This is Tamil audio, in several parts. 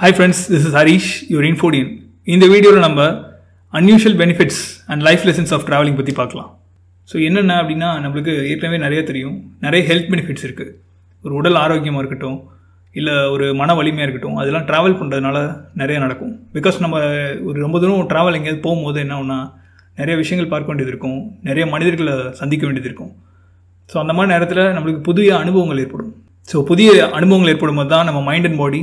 Hi friends this is Harish your இன்ஃபோடியன் இந்த வீடியோவில் நம்ம unusual benefits and life lessons of travelling பற்றி பார்க்கலாம். ஸோ என்னென்ன அப்படின்னா நம்மளுக்கு ஏற்கனவே நிறைய தெரியும். நிறைய ஹெல்த் பெனிஃபிட்ஸ் இருக்குது ஒரு உடல் ஆரோக்கியமாக இருக்கட்டும் இல்லை ஒரு மன வலிமையாக இருக்கட்டும் அதெல்லாம் ட்ராவல் பண்ணுறதுனால நிறைய நடக்கும். பிகாஸ் நம்ம ஒரு ரொம்ப தூரம் ட்ராவல் எங்கேயாவது போகும்போது என்ன ஆகும்னா நிறைய விஷயங்கள் பார்க்க வேண்டியது இருக்கும். நிறைய மனிதர்களை சந்திக்க வேண்டியது இருக்கும். ஸோ அந்த மாதிரி நேரத்தில் நம்மளுக்கு புதிய அனுபவங்கள் ஏற்படும். ஸோ புதிய அனுபவங்கள் ஏற்படும் போது தான் நம்ம மைண்ட் அண்ட் பாடி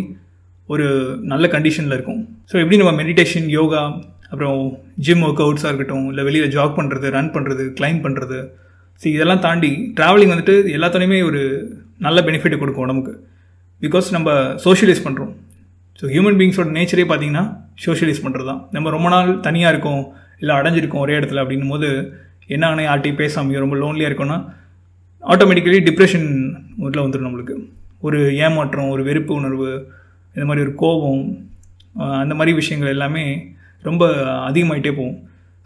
ஒரு நல்ல கண்டிஷனில் இருக்கும். ஸோ எப்படி நம்ம மெடிடேஷன் யோகா அப்புறம் ஜிம் ஒர்க் அவுட்ஸாக இருக்கட்டும் இல்லை வெளியில் ஜாக் பண்ணுறது ரன் பண்ணுறது கிளைம் பண்ணுறது ஸோ இதெல்லாம் தாண்டி ட்ராவலிங் வந்துட்டு எல்லாத்தோடையுமே ஒரு நல்ல பெனிஃபிட் கொடுக்கும் உடம்புக்கு. பிகாஸ் நம்ம சோஷியலைஸ் பண்ணுறோம் ஸோ ஹியூமன் பீங்ஸோட நேச்சரே பார்த்தீங்கன்னா சோஷியலைஸ் பண்ணுறது தான் நம்ம ரொம்ப நாள் தனியாக இருக்கோம் இல்லை அடைஞ்சிருக்கோம் ஒரே இடத்துல அப்படின்னும் போது என்ன யார்ட்டையும் பேசாமையோ ரொம்ப லோன்லியாக இருக்கோன்னா ஆட்டோமேட்டிக்கலி டிப்ரெஷன் முதல்ல வந்துடும் நம்மளுக்கு. ஒரு ஏமாற்றம் ஒரு வெறுப்பு உணர்வு இந்த மாதிரி ஒரு கோபம் அந்த மாதிரி விஷயங்கள் எல்லாமே ரொம்ப அதிகமாகிட்டே போகும்.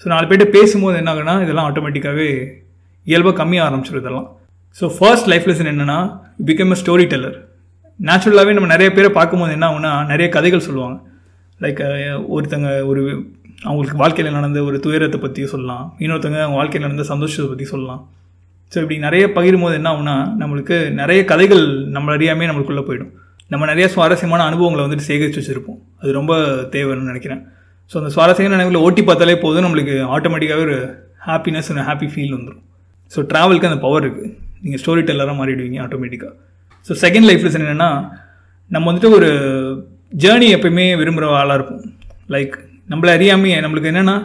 ஸோ நாலு பேர்கிட்ட பேசும்போது என்ன ஆகுனா இதெல்லாம் ஆட்டோமேட்டிக்காகவே இயல்பாக கம்மியாக ஆரம்பிச்சிடும் இதெல்லாம். ஸோ ஃபர்ஸ்ட் லைஃப் லெசன் என்னென்னா பிகம் அ ஸ்டோரி டெல்லர் நேச்சுரலாகவே நம்ம நிறைய பேரை பார்க்கும்போது என்ன ஆகுனா நிறைய கதைகள் சொல்லுவாங்க. லைக் ஒருத்தங்க ஒரு அவங்களுக்கு வாழ்க்கையில் நடந்த ஒரு துயரத்தை பற்றி சொல்லலாம். இன்னொருத்தங்க அவங்க வாழ்க்கையில் நடந்த சந்தோஷத்தை பற்றி சொல்லலாம். ஸோ இப்படி நிறைய பகிரும் போது என்ன ஆகுனா நம்மளுக்கு நிறைய கதைகள் நம்ம அறியாமே நம்மளுக்குள்ளே போயிடும். நம்ம நிறைய சுவாரஸ்யமான அனுபவங்களை வந்துட்டு சேகரித்து வச்சுருப்போம். அது ரொம்ப தேவைன்னு நினைக்கிறேன். ஸோ அந்த சுவாரஸ்யமான நினைவுகளை ஓட்டி பார்த்தாலே போதும். நம்மளுக்கு ஆட்டோமேட்டிக்காகவே ஒரு ஹாப்பினஸ் அண்ட் ஹாப்பி ஃபீல் வந்துடும் ஸோ ட்ராவலுக்கு அந்த பவர் இருக்குது நீங்கள் ஸ்டோரி டெல்லராக மாறிடுவீங்க ஆட்டோமேட்டிக்காக ஸோ செகண்ட் லைஃப் லெசன் என்னென்னா நம்ம வந்துட்டு ஒரு ஜேர்னி எப்பயுமே விரும்புகிற ஆளாக இருப்போம். லைக் நம்மளை அறியாமையே நம்மளுக்கு என்னென்னா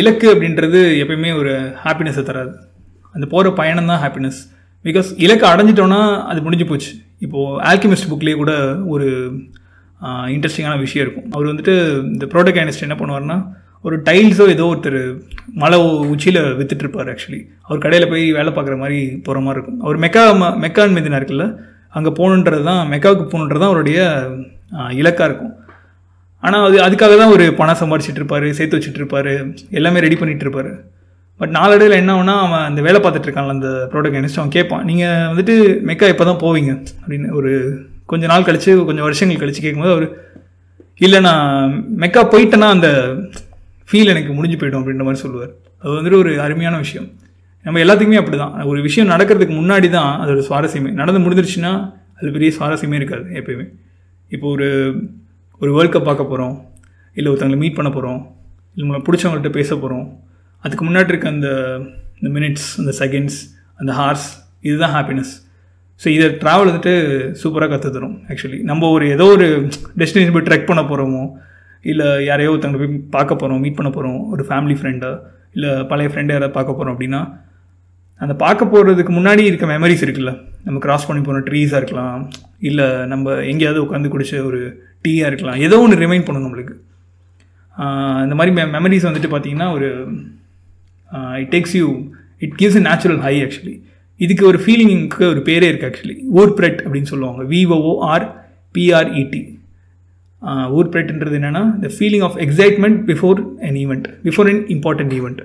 இலக்கு அப்படின்றது எப்பயுமே ஒரு ஹாப்பினஸை தராது. அந்த போகிற பயணம் தான் ஹாப்பினஸ் பிகாஸ் இலக்கை அடைஞ்சிட்டோன்னா அது முடிஞ்சு போச்சு. இப்போது ஆல்கிமிஸ்ட் புக்லேயே கூட ஒரு இன்ட்ரெஸ்டிங்கான விஷயம் இருக்கும். அவர் வந்துட்டு இந்த ப்ரோடக்ட் என்ன பண்ணுவார்னா ஒரு டைல்ஸோ ஏதோ ஒருத்தர் மலை உச்சியில் வித்துட்ருப்பார் ஆக்சுவலி அவர் கடையில் போய் வேலை பார்க்குற மாதிரி போகிற மாதிரி இருக்கும். அவர் மெக்கா மெக்கான் மீதினா இருக்குல்ல அங்கே போகணுன்றது தான் மெக்காவுக்கு போகணுன்றது தான் அவருடைய இலக்காக இருக்கும். ஆனால் அது அதுக்காக தான் ஒரு பணம் சம்பாரிச்சிட்டு இருப்பார் சேர்த்து வச்சுட்டு இருப்பார் எல்லாமே ரெடி பண்ணிகிட்டு இருப்பார். பட் நாளடைவில் என்ன ஆகுனா அவன் அந்த வேலை பார்த்துட்டு இருக்கான்ல அந்த ப்ராடக்ட் கைனிஸ்ட் அவன் கேட்பான். நீங்கள் வந்துட்டு மெக்கா எப்போ தான் போவீங்க அப்படின்னு ஒரு கொஞ்சம் நாள் கழித்து கொஞ்சம் வருஷங்கள் கழித்து கேட்கும்போது அவர் இல்லை நான் மெக்கா போயிட்டேன்னா அந்த ஃபீல் எனக்கு முடிஞ்சு போய்டும் அப்படின்ற மாதிரி சொல்லுவார். அது வந்துட்டு ஒரு அருமையான விஷயம். நம்ம எல்லாத்துக்குமே அப்படி தான் ஒரு விஷயம் நடக்கிறதுக்கு முன்னாடி தான் அதோட சுவாரஸ்யமே. நடந்து முடிஞ்சிருச்சுன்னா அது பெரிய சுவாரஸ்யமே இருக்காது எப்பயுமே. இப்போ ஒரு ஒரு வேர்ல்ட் கப் பார்க்க போகிறோம் இல்லை ஒருத்தவங்களை மீட் பண்ண போகிறோம் இல்லை நம்மளை பிடிச்சவங்கள்ட்ட பேச போகிறோம் அதுக்கு முன்னாடி இருக்க அந்த இந்த மினிட்ஸ் அந்த செகண்ட்ஸ் அந்த ஹார்ஸ் இதுதான் ஹாப்பினஸ் ஸோ இதை ட்ராவல் வந்துட்டு சூப்பராக கற்று தரும் ஆக்சுவலி நம்ம ஒரு ஏதோ ஒரு டெஸ்டினேஷன் போய் ட்ரெக் பண்ண போகிறோமோ இல்லை யாரையோ ஒருத்தவங்க போய் பார்க்க போகிறோம் மீட் பண்ண போகிறோம் ஒரு ஃபேமிலி ஃப்ரெண்டை இல்லை பழைய ஃப்ரெண்டை யாராவது பார்க்க போகிறோம் அப்படின்னா அந்த பார்க்க போகிறதுக்கு முன்னாடி இருக்க மெமரிஸ் இருக்குல்ல. நம்ம கிராஸ் பண்ணி போன ட்ரீஸாக இருக்கலாம் இல்லை நம்ம எங்கேயாவது உட்காந்து குடிச்ச ஒரு டீயாக இருக்கலாம். ஏதோ ஒன்று ரிமைண்ட் பண்ணணும் நம்மளுக்கு. இந்த மாதிரி மெ மெமரிஸ் வந்துட்டு பார்த்தீங்கன்னா ஒரு it takes you it gives a natural high actually இதுக்கு ஒரு ஃபீலிங்க்கு ஒரு பேரே இருக்குது ஆக்சுவலி ஊர் அப்படின்னு சொல்லுவாங்க. V O O R P R E T ஊர்ப்ரெட்ன்றது என்னென்னா the feeling of excitement before an event before an important event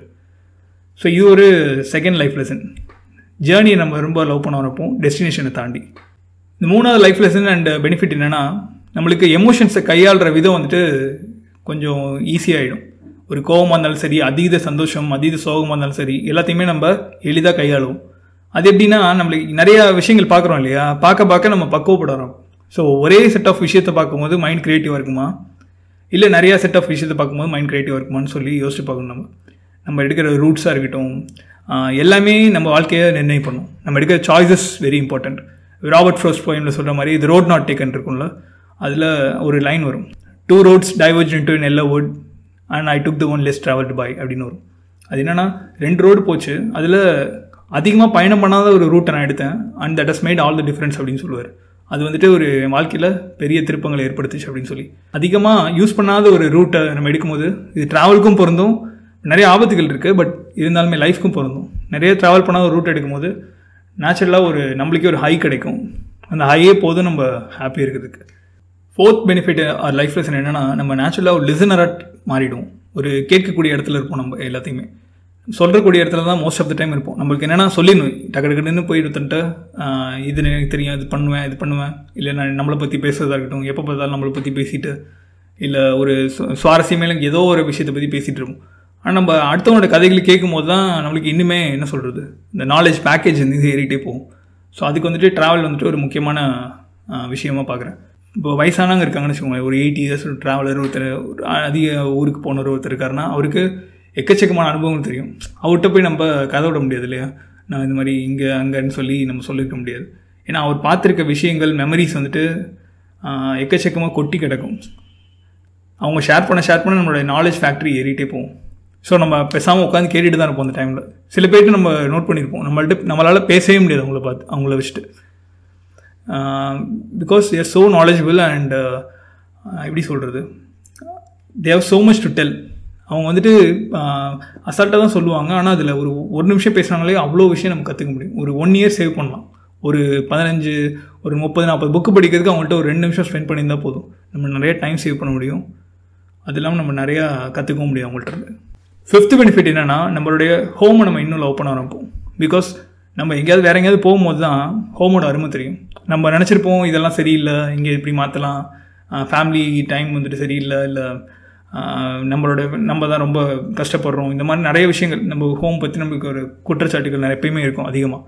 so இது ஒரு செகண்ட் லைஃப் லெசன் ஜேர்னியை நம்ம ரொம்ப லவ் பண்ண வரப்போம் டெஸ்டினேஷனை தாண்டி. இந்த மூணாவது லைஃப் லெசன் அண்ட் பெனிஃபிட் என்னென்னா நம்மளுக்கு எமோஷன்ஸை கையாளுற விதம் வந்துட்டு கொஞ்சம் ஈஸியாகிடும் ஒரு கோபமாக இருந்தாலும் சரி அதீத சந்தோஷம் அதீத சோகமாக இருந்தாலும் சரி எல்லாத்தையுமே நம்ம எளிதாக கையாளுவோம். அது எப்படின்னா நம்மளுக்கு நிறையா விஷயங்கள் பார்க்குறோம் இல்லையா? பார்க்க பார்க்க நம்ம பக்குவப்படுறோம். ஸோ ஒரே செட் ஆஃப் விஷயத்தை பார்க்கும்போது மைண்ட் க்ரியேட்டிவாக இருக்குமா? இல்லை நிறையா செட் ஆஃப் விஷயத்தை பார்க்கும்போது மைண்ட் க்ரியேட்டிவாக இருக்குமான்னு சொல்லி யோசிச்சு பார்க்கணும் நம்ம. நம்ம எடுக்கிற ரூட்ஸாக இருக்கட்டும் எல்லாமே நம்ம வாழ்க்கையை நிர்ணயம் பண்ணும். நம்ம எடுக்கிற choices very important Robert Frost போயமில் சொல்கிற மாதிரி இது ரோட் நாட் டேக்கன் இருக்கும்ல அதில் ஒரு லைன் வரும். Two roads diverged in yellow wood and I took the one less travelled by அப்படின்னு வரும். அது என்னென்னா ரெண்டு ரோடு போச்சு. அதில் அதிகமாக பயணம் பண்ணாத ஒரு ரூட்டை நான் எடுத்தேன். And that has made all the difference அப்படின்னு சொல்லுவார். அது வந்துட்டு ஒரு வாழ்க்கையில் பெரிய திருப்பங்களை ஏற்படுத்துச்சு அப்படின்னு சொல்லி. அதிகமாக யூஸ் பண்ணாத ஒரு ரூட்டை நம்ம எடுக்கும்போது இது ட்ராவலுக்கும் பொருந்தும். நிறைய ஆபத்துகள் இருக்குது பட் இருந்தாலுமே லைஃப்க்கும் பொருந்தும். நிறைய ட்ராவல் பண்ணாத ஒரு ரூட் எடுக்கும்போது நேச்சுரலாக ஒரு நம்மளுக்கே ஒரு ஹை கிடைக்கும். அந்த ஹையே போதும் நம்ம ஹாப்பியாக இருக்கிறதுக்கு. Fourth benefit are life lesson என்னென்னா நம்ம நேச்சுரலாக ஒரு லிசனராக மாறிடும். ஒரு கேட்கக்கூடிய இடத்துல இருப்போம் நம்ம எல்லாத்தையுமே. சொல்கிறக்கூடிய இடத்துல தான் மோஸ்ட் ஆஃப் த டைம் இருப்போம். நம்மளுக்கு என்னென்னா சொல்லிடணும். டக்கு டக்குன்னு போய் எடுத்துட்டு இது எனக்கு தெரியும் இது பண்ணுவேன் இது பண்ணுவேன். இல்லை நான் நம்மளை பற்றி பேசுறதா இருக்கட்டும் எப்போ பார்த்தாலும் நம்மளை பற்றி பேசிட்டு இல்லை ஒரு சுவாரஸ்யமே ஏதோ ஒரு விஷயத்தை பற்றி பேசிகிட்டு இருப்போம். ஆனால் நம்ம அடுத்தவங்களோட கதைகள் கேட்கும் போது தான் நம்மளுக்கு இன்னுமே என்ன சொல்கிறது இந்த நாலேஜ் பேக்கேஜ் வந்து ஏறிட்டே போகும். ஸோ அதுக்கு வந்துட்டு ட்ராவல் வந்துட்டு ஒரு முக்கியமான விஷயமாக விஷயமா பார்க்குறேன். இப்போ வயசானவங்க இருக்காங்கன்னு வச்சுக்கோங்களேன். ஒரு எயிட்டி இயர்ஸ் ஒரு ட்ராவலர் ஒருத்தர் ஒரு அதிக ஊருக்கு போனவர் ஒருத்தர் இருக்காருன்னா அவருக்கு எக்கச்சக்கமான அனுபவங்கள் தெரியும். அவர்கிட்ட போய் நம்ம கதை விட முடியாது இல்லையா? நான் இந்த மாதிரி இங்கே அங்கேன்னு சொல்லி நம்ம சொல்லியிருக்க முடியாது. ஏன்னா அவர் பார்த்துருக்க விஷயங்கள் மெமரிஸ் வந்துட்டு எக்கச்சக்கமாக கொட்டி கிடக்கும். அவங்க ஷேர் பண்ண ஷேர் பண்ண நம்மளோட நாலேஜ் ஃபேக்ட்ரி ஏறிட்டே போகும். ஸோ நம்ம பேசாமல் உட்காந்து கேட்டுட்டு தான் இருப்போம் அந்த டைமில் சில பேர்ட்டு நம்ம நோட் பண்ணியிருப்போம் நம்மள்ட்ட நம்மளால் பேசவே முடியாது அவங்கள பார்த்து அவங்கள வச்சுட்டு. Because they're so knowledgeable and எப்படி சொல்கிறது they have so much to tell அவங்க வந்துட்டு uh, அசால்ட்டாக தான் சொல்லுவாங்க. ஆனால் அதில் ஒரு ஒரு நிமிஷம் பேசுகிறாங்களே அவ்வளோ விஷயம் நம்ம கற்றுக்க முடியும். ஒரு ஒன் இயர் சேவ் பண்ணலாம். ஒரு பதினஞ்சு ஒரு முப்பது நாற்பது புக்கு படிக்கிறதுக்கு அவங்கள்ட்ட ஒரு ரெண்டு நிமிஷம் ஸ்பெண்ட் பண்ணியிருந்தால் போதும். நம்ம நிறைய டைம் சேவ் பண்ண முடியும். அது இல்லாமல் நம்ம நிறையா கற்றுக்கவும் முடியும் அவங்கள்ட்ட இருந்து. ஃபிஃப்த் பெனிஃபிட் என்னென்னா நம்மளுடைய ஹோமை நம்ம இன்னும் லவ் பண்ண ஆரம்பிப்போம். பிகாஸ் நம்ம எங்கேயாவது வேற எங்கேயாவது போகும்போது தான் ஹோமோட அருமை தெரியும். நம்ம நினச்சிருப்போம் இதெல்லாம் சரியில்லை இங்கே இப்படி மாற்றலாம் ஃபேமிலி டைம் வந்துட்டு சரியில்லை இல்லை நம்மளோட நம்ம தான் ரொம்ப கஷ்டப்படுறோம். இந்த மாதிரி நிறைய விஷயங்கள் நம்ம ஹோம் பற்றி நம்மளுக்கு ஒரு குற்றச்சாட்டுகள் நிறைய எப்பயுமே இருக்கும் அதிகமாக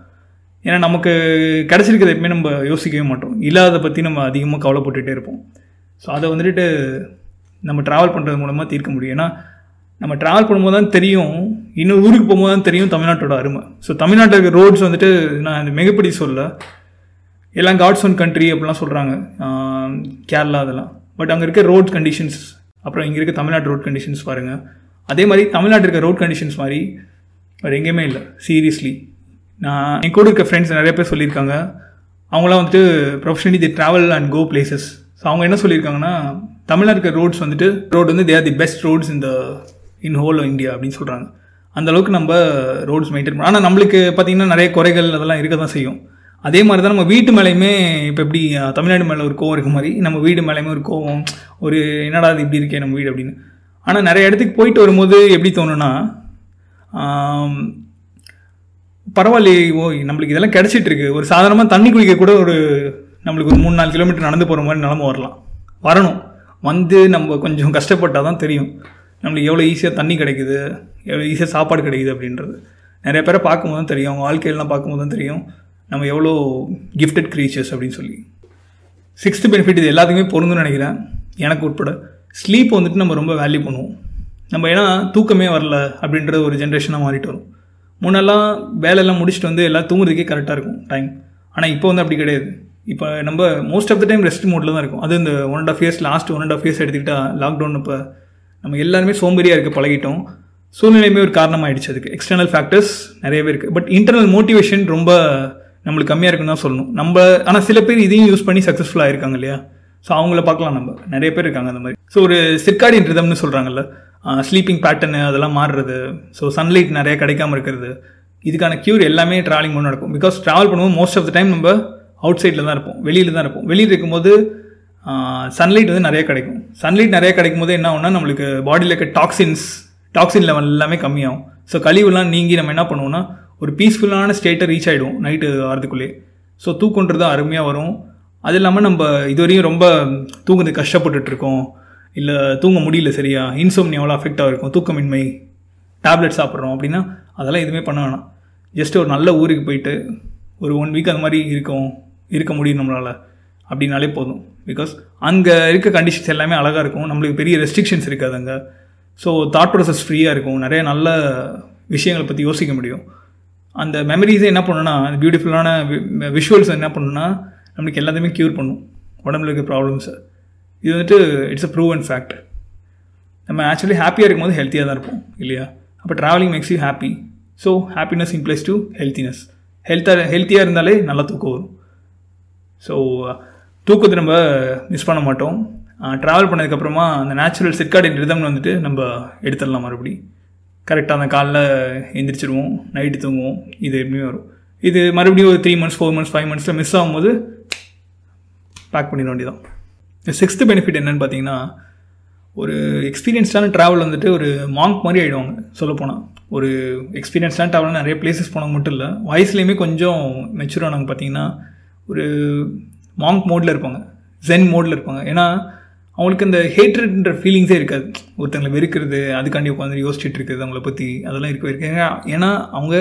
ஏன்னா நமக்கு கிடச்சிருக்கிறத எப்பவுமே நம்ம யோசிக்கவே மாட்டோம். இல்லாத பற்றி நம்ம அதிகமாக கவலைப்பட்டுகிட்டே இருப்போம். ஸோ அதை வந்துட்டு நம்ம ட்ராவல் பண்ணுறது மூலமாக தீர்க்க முடியும். ஏன்னா நம்ம ட்ராவல் பண்ணும்போது தான் தெரியும் இன்னொரு ஊருக்கு போகும்போது தான் தெரியும் தமிழ்நாட்டோட அருமை. ஸோ தமிழ்நாட்டில் இருக்க ரோட்ஸ் வந்துட்டு நான் இந்த மிகப்படி சொல்ல எல்லாம் காட்ஸ் ஒன் கண்ட்ரி அப்படிலாம் சொல்கிறாங்க கேரளா அதெல்லாம். பட் அங்கே இருக்க ரோட் கண்டிஷன்ஸ் அப்புறம் இங்கே இருக்க தமிழ்நாட்டு ரோட் கண்டிஷன்ஸ் பாருங்கள் அதே மாதிரி தமிழ்நாட்டில் இருக்க ரோட் கண்டிஷன்ஸ் மாதிரி வேறு எங்கேயுமே இல்லை. சீரியஸ்லி நான் என் கூட இருக்க ஃப்ரெண்ட்ஸ் நிறைய பேர் சொல்லியிருக்காங்க. அவங்களாம் வந்துட்டு professionally the travel and go places so அவங்க என்ன சொல்லியிருக்காங்கன்னா தமிழில் இருக்க ரோட்ஸ் வந்துட்டு ரோடு வந்து they are the best roads இந்த இன் ஹோல் இந்தியா அப்படின்னு சொல்கிறாங்க அந்த அளவுக்கு நம்ம ரோட்ஸ் மெயின்டைன் பண்ணோம் ஆனால் நம்மளுக்கு பார்த்தீங்கன்னா நிறைய குறைகள் அதெல்லாம் இருக்க தான் செய்யும். அதே மாதிரி தான் நம்ம வீட்டு மேலேயுமே இப்போ எப்படி தமிழ்நாடு மேலே ஒரு கோவம் இருக்க மாதிரி நம்ம வீடு மேலேயுமே ஒரு கோவம் ஒரு என்னடா இது இப்படி இருக்கே நம்ம வீடு அப்படின்னு. ஆனால் நிறைய இடத்துக்கு போயிட்டு வரும்போது எப்படி தோணுன்னா பரவாயில்லையே ஓய் நம்மளுக்கு இதெல்லாம் கிடச்சிட்டு இருக்கு. ஒரு சாதாரணமாக தண்ணி குடிக்க கூட ஒரு நம்மளுக்கு ஒரு மூணு நாலு கிலோமீட்டர் நடந்து போகிற மாதிரி நிலம வரலாம். வரணும். வந்து நம்ம கொஞ்சம் கஷ்டப்பட்டால் தான் தெரியும். நம்மளுக்கு எவ்வளோ ஈஸியாக தண்ணி கிடைக்குது எவ்வளோ ஈஸியாக சாப்பாடு கிடைக்குது அப்படின்றது. நிறைய பேரை பார்க்கும்போது தான் தெரியும். அவங்க வாழ்க்கையெல்லாம் பார்க்கும்போது தான் தெரியும். நம்ம எவ்வளோ கிஃப்டட் க்ரீச்சர்ஸ் அப்படின்னு சொல்லி. சிக்ஸ்த்து பெனிஃபிட் இது எல்லாத்துக்குமே பொருந்துன்னு நினைக்கிறேன். எனக்கு உட்பட. ஸ்லீப் வந்துட்டு நம்ம ரொம்ப வேல்யூ பண்ணுவோம். நம்ம ஏன்னா தூக்கமே வரல அப்படின்ற ஒரு ஜென்ரேஷனாக மாறிட்டு வரும். முன்னெல்லாம் வேலையெல்லாம் முடிச்சுட்டு வந்து எல்லாம் தூங்குறதுக்கே கரெக்டாக இருக்கும் டைம் ஆனால் இப்போ வந்து அப்படி கிடையாது. இப்போ நம்ம most of the time rest மோட்டில் தான் இருக்கும். அது இந்த one and half years last one and half years எடுத்துக்கிட்டால் லாக்டவுன் இப்போ நம்ம எல்லாருமே சோம்பேறியாக இருக்க பழகிட்டோம். சூழ்நிலையுமே ஒரு காரணமாயிடுச்சு அதுக்கு. எக்ஸ்டர்னல் ஃபேக்டர்ஸ் நிறையவே இருக்குது பட் இன்டர்னல் மோட்டிவேஷன் ரொம்ப நம்மளுக்கு கம்மியாக இருக்குன்னு தான் சொல்லணும். நம்ம ஆனால் சில பேர் இதையும் யூஸ் பண்ணி சக்ஸஸ்ஃபுல்லாக இருக்காங்க இல்லையா? ஸோ அவங்கள பார்க்கலாம் நம்ம. நிறைய பேர் இருக்காங்க அந்த மாதிரி. ஸோ ஒரு சிற்காடின் ரிதம்னு சொல்கிறாங்கல்ல ஸ்லீப்பிங் பேட்டர்னு அதெல்லாம் மாறுறது ஸோ சன்லைட் நிறைய கிடைக்காம இருக்கிறது இதுக்கான க்யூர் எல்லாமே ட்ராவலிங் மூலம் நடக்கும். பிகாஸ் ட்ராவல் பண்ணும்போது மோஸ்ட் ஆஃப் த டைம் நம்ம அவுட் சைடில் தான் இருப்போம் வெளியில் தான் இருப்போம். வெளியில் இருக்கும்போது சன்லைட் வந்து நிறைய கிடைக்கும். சன்லைட் நிறைய கிடைக்கும் போது என்ன ஆகும்னா நம்மளுக்கு பாடியில் இருக்க டாக்ஸின்ஸ் டாக்ஸின் லெவல் எல்லாமே கம்மியாகும். ஸோ கழிவுலாம் நீங்கி நம்ம என்ன பண்ணுவோம்னா ஒரு பீஸ்ஃபுல்லான ஸ்டேட்டை ரீச் ஆகிடும் நைட்டு வரதுக்குள்ளே ஸோ தூக்கன்றது அருமையாக வரும். அது இல்லாமல் நம்ம இதுவரையும் ரொம்ப தூங்குறது கஷ்டப்பட்டுட்டு இருக்கோம் இல்லை தூங்க முடியல சரியா? இன்சோம்னி எவ்வளோ அஃபெக்ட் ஆகிருக்கும் தூக்கமின்மை டேப்லெட் சாப்பிட்றோம் அப்படின்னா அதெல்லாம் எதுவுமே பண்ண வேணாம். ஜஸ்ட் ஒரு நல்ல ஊருக்கு போயிட்டு ஒரு ஒன் வீக் அந்த மாதிரி இருக்கும். இருக்க முடியும் நம்மளால். அப்படின்னாலே போதும். பிகாஸ் அங்கே இருக்க கண்டிஷன்ஸ் எல்லாமே அழகாக இருக்கும். நம்மளுக்கு பெரிய ரெஸ்ட்ரிக்ஷன்ஸ் இருக்காது அங்கே. ஸோ தாட் ப்ராசஸ் ஃப்ரீயாக இருக்கும். நிறைய நல்ல விஷயங்களை பற்றி யோசிக்க முடியும். அந்த மெமரிஸே என்ன பண்ணுன்னா அந்த பியூட்டிஃபுல்லான விஷுவல்ஸ் என்ன பண்ணுன்னா நம்மளுக்கு எல்லாத்தையுமே க்யூர் பண்ணும். உடம்புல இருக்க ப்ராப்ளம்ஸை இது வந்துட்டு it's a proof and fact நம்ம ஆக்சுவலி ஹாப்பியாக இருக்கும்போது ஹெல்த்தியாக தான் இருப்போம் இல்லையா? அப்போ travelling makes you happy so happiness implies to healthiness ஹெல்த்தாக ஹெல்த்தியாக இருந்தாலே நல்லா தூக்கம் வரும். ஸோ தூக்கத்தை நம்ம மிஸ் பண்ண மாட்டோம். ட்ராவல் பண்ணதுக்கப்புறமா அந்த நேச்சுரல் சிற்காடின் ரிதம்னு வந்துட்டு நம்ம எடுத்துடலாம் மறுபடி கரெக்டாக அந்த காலைல எந்திரிச்சிருவோம் நைட்டு தூங்குவோம். இது எப்படியும் வரும். இது மறுபடியும் ஒரு three months four months five மந்த்ஸில் miss ஆகும்போது பேக் பண்ணிட வேண்டியதான் சிக்ஸ்த்து பெனிஃபிட் என்னென்னு பார்த்தீங்கன்னா ஒரு எக்ஸ்பீரியன்ஸ்டான ட்ராவல் வந்துட்டு ஒரு மாங்க் மாதிரி ஆகிடுவாங்க சொல்லப்போனால் ஒரு எக்ஸ்பீரியன்ஸ்டான ட்ராவல் நிறைய பிளேசஸ் போனவங்க மட்டும் இல்லை வயசுலேயுமே கொஞ்சம் மெச்சூர் ஆனவங்க பார்த்தீங்கன்னா ஒரு மாங்க் மோடில் இருப்பாங்க ஜென் மோடில் இருப்பாங்க. ஏன்னா அவங்களுக்கு இந்த ஹேட்ரட்ன்ற ஃபீலிங்ஸே இருக்காது. ஒருத்தங்களை வெறுக்கிறது அதுக்காண்டி உட்காந்து யோசிச்சுட்டு இருக்குது அவங்கள பற்றி அதெல்லாம் இருக்கவே இருக்கு ஏன்னா ஏன்னா அவங்க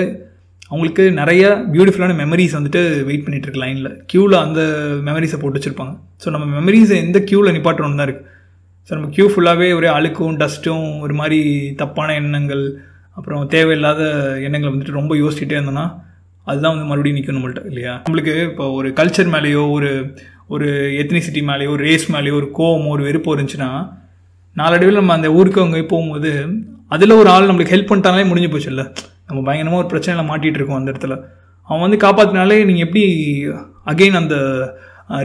அவங்களுக்கு நிறைய பியூட்டிஃபுல்லான மெமரிஸ் வந்துட்டு வெயிட் பண்ணிட்டு இருக்கு லைனில் க்யூவில் அந்த மெமரிஸை போட்டு வச்சுருப்பாங்க. ஸோ நம்ம மெமரிஸை எந்த க்யூவில் நிப்பாட்டணும் தான் இருக்குது ஸோ நம்ம க்யூ ஃபுல்லாகவே ஒரே அழுக்கும் டஸ்ட்டும் ஒரு மாதிரி தப்பான எண்ணங்கள் அப்புறம் தேவையில்லாத எண்ணங்களை வந்துட்டு ரொம்ப யோசிச்சுட்டே இருந்தோன்னா அதுதான் வந்து மறுபடியும் நிற்கும் நம்மள்ட்ட இல்லையா? நம்மளுக்கு இப்போ ஒரு கல்ச்சர் மேலேயோ ஒரு ஒரு எத்னிசிட்டி மேலேயோ ஒரு ரேஸ் மேலேயோ ஒரு கோவம் ஒரு வெறுப்போ இருந்துச்சுன்னா நாளடைவில் நம்ம அந்த ஊருக்கு அங்கே போகும்போது அதில் ஒரு ஆள் நம்மளுக்கு ஹெல்ப் பண்ணிட்டாலே முடிஞ்சு போச்சு இல்லை நம்ம பயங்கரமாக ஒரு பிரச்சனையில் மாட்டிகிட்டு இருக்கோம் அந்த இடத்துல. அவன் வந்து காப்பாற்றினாலே நீங்கள் எப்படி அகெயின் அந்த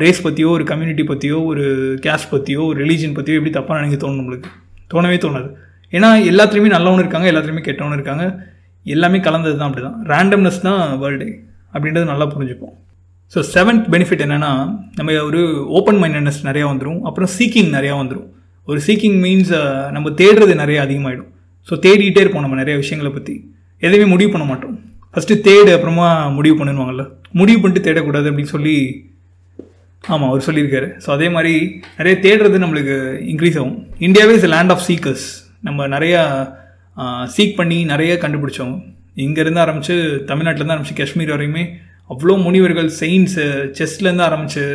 ரேஸ் பற்றியோ ஒரு கம்யூனிட்டி பற்றியோ ஒரு கேஸ்ட் பற்றியோ ஒரு ரிலீஜன் பற்றியோ எப்படி தப்பாக நினைக்க தோணும் நம்மளுக்கு? தோணவே தோணாது. ஏன்னா எல்லாத்துலேயுமே நல்லவனு இருக்காங்க எல்லாத்துலேயுமே கெட்டவனு இருக்காங்க. எல்லாமே கலந்தது தான் அப்படி தான் ரேண்டம்னஸ் தான் வேர்ல்டு அப்படின்றது நல்லா புரிஞ்சுப்போம். ஸோ செவன்த் பெனிஃபிட் என்னென்னா நம்ம ஒரு ஓப்பன் மைண்டட்னஸ் நிறையா வந்துடும் அப்புறம் சீக்கிங் நிறையா வந்துடும் ஒரு சீக்கிங் மீன்ஸ் நம்ம தேடுறது நிறைய அதிகமாகிடும் ஸோ தேடிகிட்டே இருப்போம் நம்ம நிறைய விஷயங்களை பற்றி எதுவுமே முடிவு பண்ண மாட்டோம். ஃபஸ்ட்டு தேடு அப்புறமா முடிவு பண்ணுவாங்கல்ல. முடிவு பண்ணிட்டு தேடக்கூடாது அப்படின்னு சொல்லி ஆமாம் அவர் சொல்லியிருக்காரு. ஸோ அதே மாதிரி நிறைய தேடுறது நம்மளுக்கு இன்க்ரீஸ் ஆகும். இந்தியாவே இஸ் லேண்ட் ஆஃப் சீக்கர்ஸ் நம்ம நிறையா சீக் பண்ணி நிறைய கண்டுபிடிச்சோம். இங்கேருந்து ஆரம்பித்து தமிழ்நாட்டிலேருந்து ஆரம்பித்து காஷ்மீர் வரையுமே அவ்வளோ முனிவர்கள் செயின்ஸு செஸ்லேருந்து ஆரம்பித்து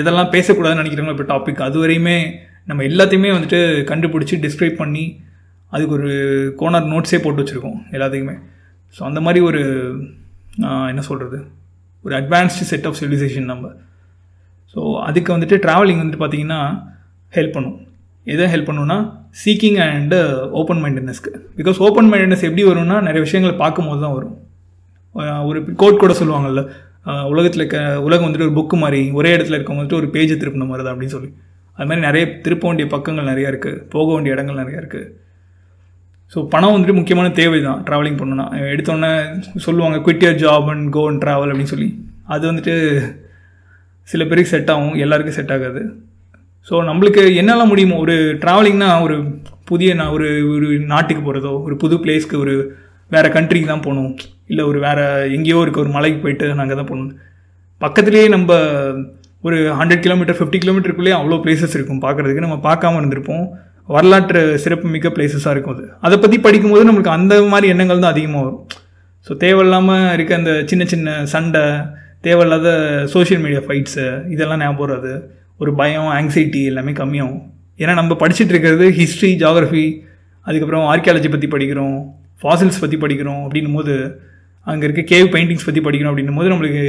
எதெல்லாம் பேசக்கூடாதுன்னு நினைக்கிறாங்களோ இப்போ டாபிக் அது வரையுமே நம்ம எல்லாத்தையுமே வந்துட்டு கண்டுபிடிச்சி டிஸ்கிரைப் பண்ணி அதுக்கு ஒரு கோனர் நோட்ஸே போட்டு வச்சுருக்கோம் எல்லாத்துக்குமே ஸோ அந்த மாதிரி ஒரு என்ன சொல்கிறது ஒரு அட்வான்ஸ்டு செட் ஆஃப் சிவிலைசேஷன் நம்ம. ஸோ அதுக்கு வந்துட்டு ட்ராவலிங் வந்துட்டு பார்த்திங்கன்னா ஹெல்ப் பண்ணும். எதை ஹெல்ப் பண்ணுன்னா சீக்கிங் அண்டு ஓப்பன் மைண்டட்னஸ்க்கு பிகாஸ் ஓப்பன் மைண்டட்னஸ் எப்படி வரும்னா நிறைய விஷயங்களை பார்க்கும்போது தான் வரும். ஒரு கோட் கூட சொல்லுவாங்கல்ல உலகத்தில் இருக்க உலகம் வந்துட்டு ஒரு புக்கு மாதிரி ஒரே இடத்துல இருக்க வந்துட்டு ஒரு பேஜை திருப்பின மாதிரி தான் அப்படின்னு சொல்லி. அது மாதிரி நிறைய திருப்ப வேண்டிய பக்கங்கள் நிறையா இருக்குது போக வேண்டிய இடங்கள் நிறையா இருக்குது ஸோ பணம் வந்துட்டு முக்கியமான தேவை தான் ட்ராவலிங் பண்ணணும்னா. எடுத்தோன்னே சொல்லுவாங்க quit your job and go and travel அப்படின்னு சொல்லி. அது வந்துட்டு சில பேருக்கு செட் ஆகும் எல்லாருக்கும் செட் ஆகாது. ஸோ நம்மளுக்கு என்னெல்லாம் முடியுமோ ஒரு ட்ராவலிங்னா ஒரு புதிய நான் ஒரு ஒரு நாட்டுக்கு போகிறதோ ஒரு புது பிளேஸ்க்கு ஒரு வேறு கண்ட்ரிக்கு தான் போகணும். இல்லை ஒரு வேறு எங்கேயோ இருக்க ஒரு மலைக்கு போயிட்டு நாங்கள் தான் போகணும். பக்கத்துலேயே நம்ம ஒரு ஹண்ட்ரட் கிலோமீட்டர் ஃபிஃப்டி கிலோமீட்டருக்குள்ளேயே அவ்வளோ பிளேசஸ் இருக்கும் பார்க்குறதுக்கு. நம்ம பார்க்காம இருந்திருப்போம். வரலாற்று சிறப்பு மிக்க பிளேசஸாக இருக்கும் அது. அதை பற்றி படிக்கும்போது நம்மளுக்கு அந்த மாதிரி எண்ணங்கள் தான் அதிகமாக வரும். ஸோ தேவையில்லாமல் இருக்க அந்த சின்ன சின்ன சண்டை தேவையில்லாத சோஷியல் மீடியா ஃபைட்ஸு இதெல்லாம் ஞாபகம் வராது. ஒரு பயம் ஆங்ஸைட்டி எல்லாமே கம்மியாகும். ஏன்னா நம்ம படிச்சுட்டு இருக்கிறது ஹிஸ்ட்ரி ஜாகிரஃபி அதுக்கப்புறம் ஆர்கியாலஜி பற்றி படிக்கிறோம் ஃபாசில்ஸ் பற்றி படிக்கிறோம் அப்படின்னும் போது அங்கே இருக்க கேவ் பெயிண்டிங்ஸ் பற்றி படிக்கணும் அப்படின்னும் போது நம்மளுக்கு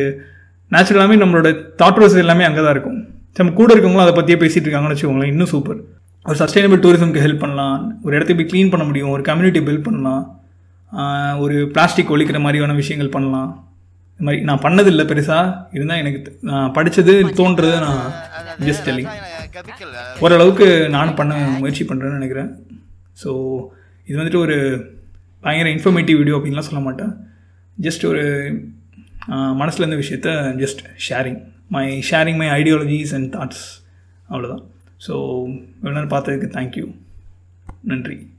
நேச்சுரலாகவே நம்மளோட தாட் ப்ரோசஸ் எல்லாமே அங்கே தான் இருக்கும் நம்ம கூட இருக்கவங்களும் அதை பற்றியே பேசிகிட்டு இருக்காங்கன்னு வச்சுக்கோங்களேன் இன்னும் சூப்பர் ஒரு சஸ்டைனபிள் டூரிசம்க்கு ஹெல்ப் பண்ணலாம் ஒரு இடத்துக்கு போய் க்ளீன் பண்ண முடியும் ஒரு கம்யூனிட்டி பில்ட் பண்ணலாம் ஒரு பிளாஸ்டிக் ஒழிக்கிற மாதிரியான விஷயங்கள் பண்ணலாம். இது மாதிரி நான் பண்ணதில்லை பெருசாக இருந்தால் எனக்கு நான் படித்தது தோன்றது நான் ஜஸ்ட் டெல்லிங் ஓரளவுக்கு நானும் பண்ண முயற்சி பண்ணுறேன்னு நினைக்கிறேன். ஸோ இது வந்துட்டு ஒரு பயங்கர இன்ஃபர்மேட்டிவ் வீடியோ அப்படின்லாம் சொல்ல மாட்டேன். ஜஸ்ட் ஒரு மனசில் இருந்த விஷயத்த just sharing my sharing my ideologies and thoughts அவ்வளோதான் ஸோ இவ்வளோ நேரம் பார்த்ததுக்கு தேங்க்யூ நன்றி.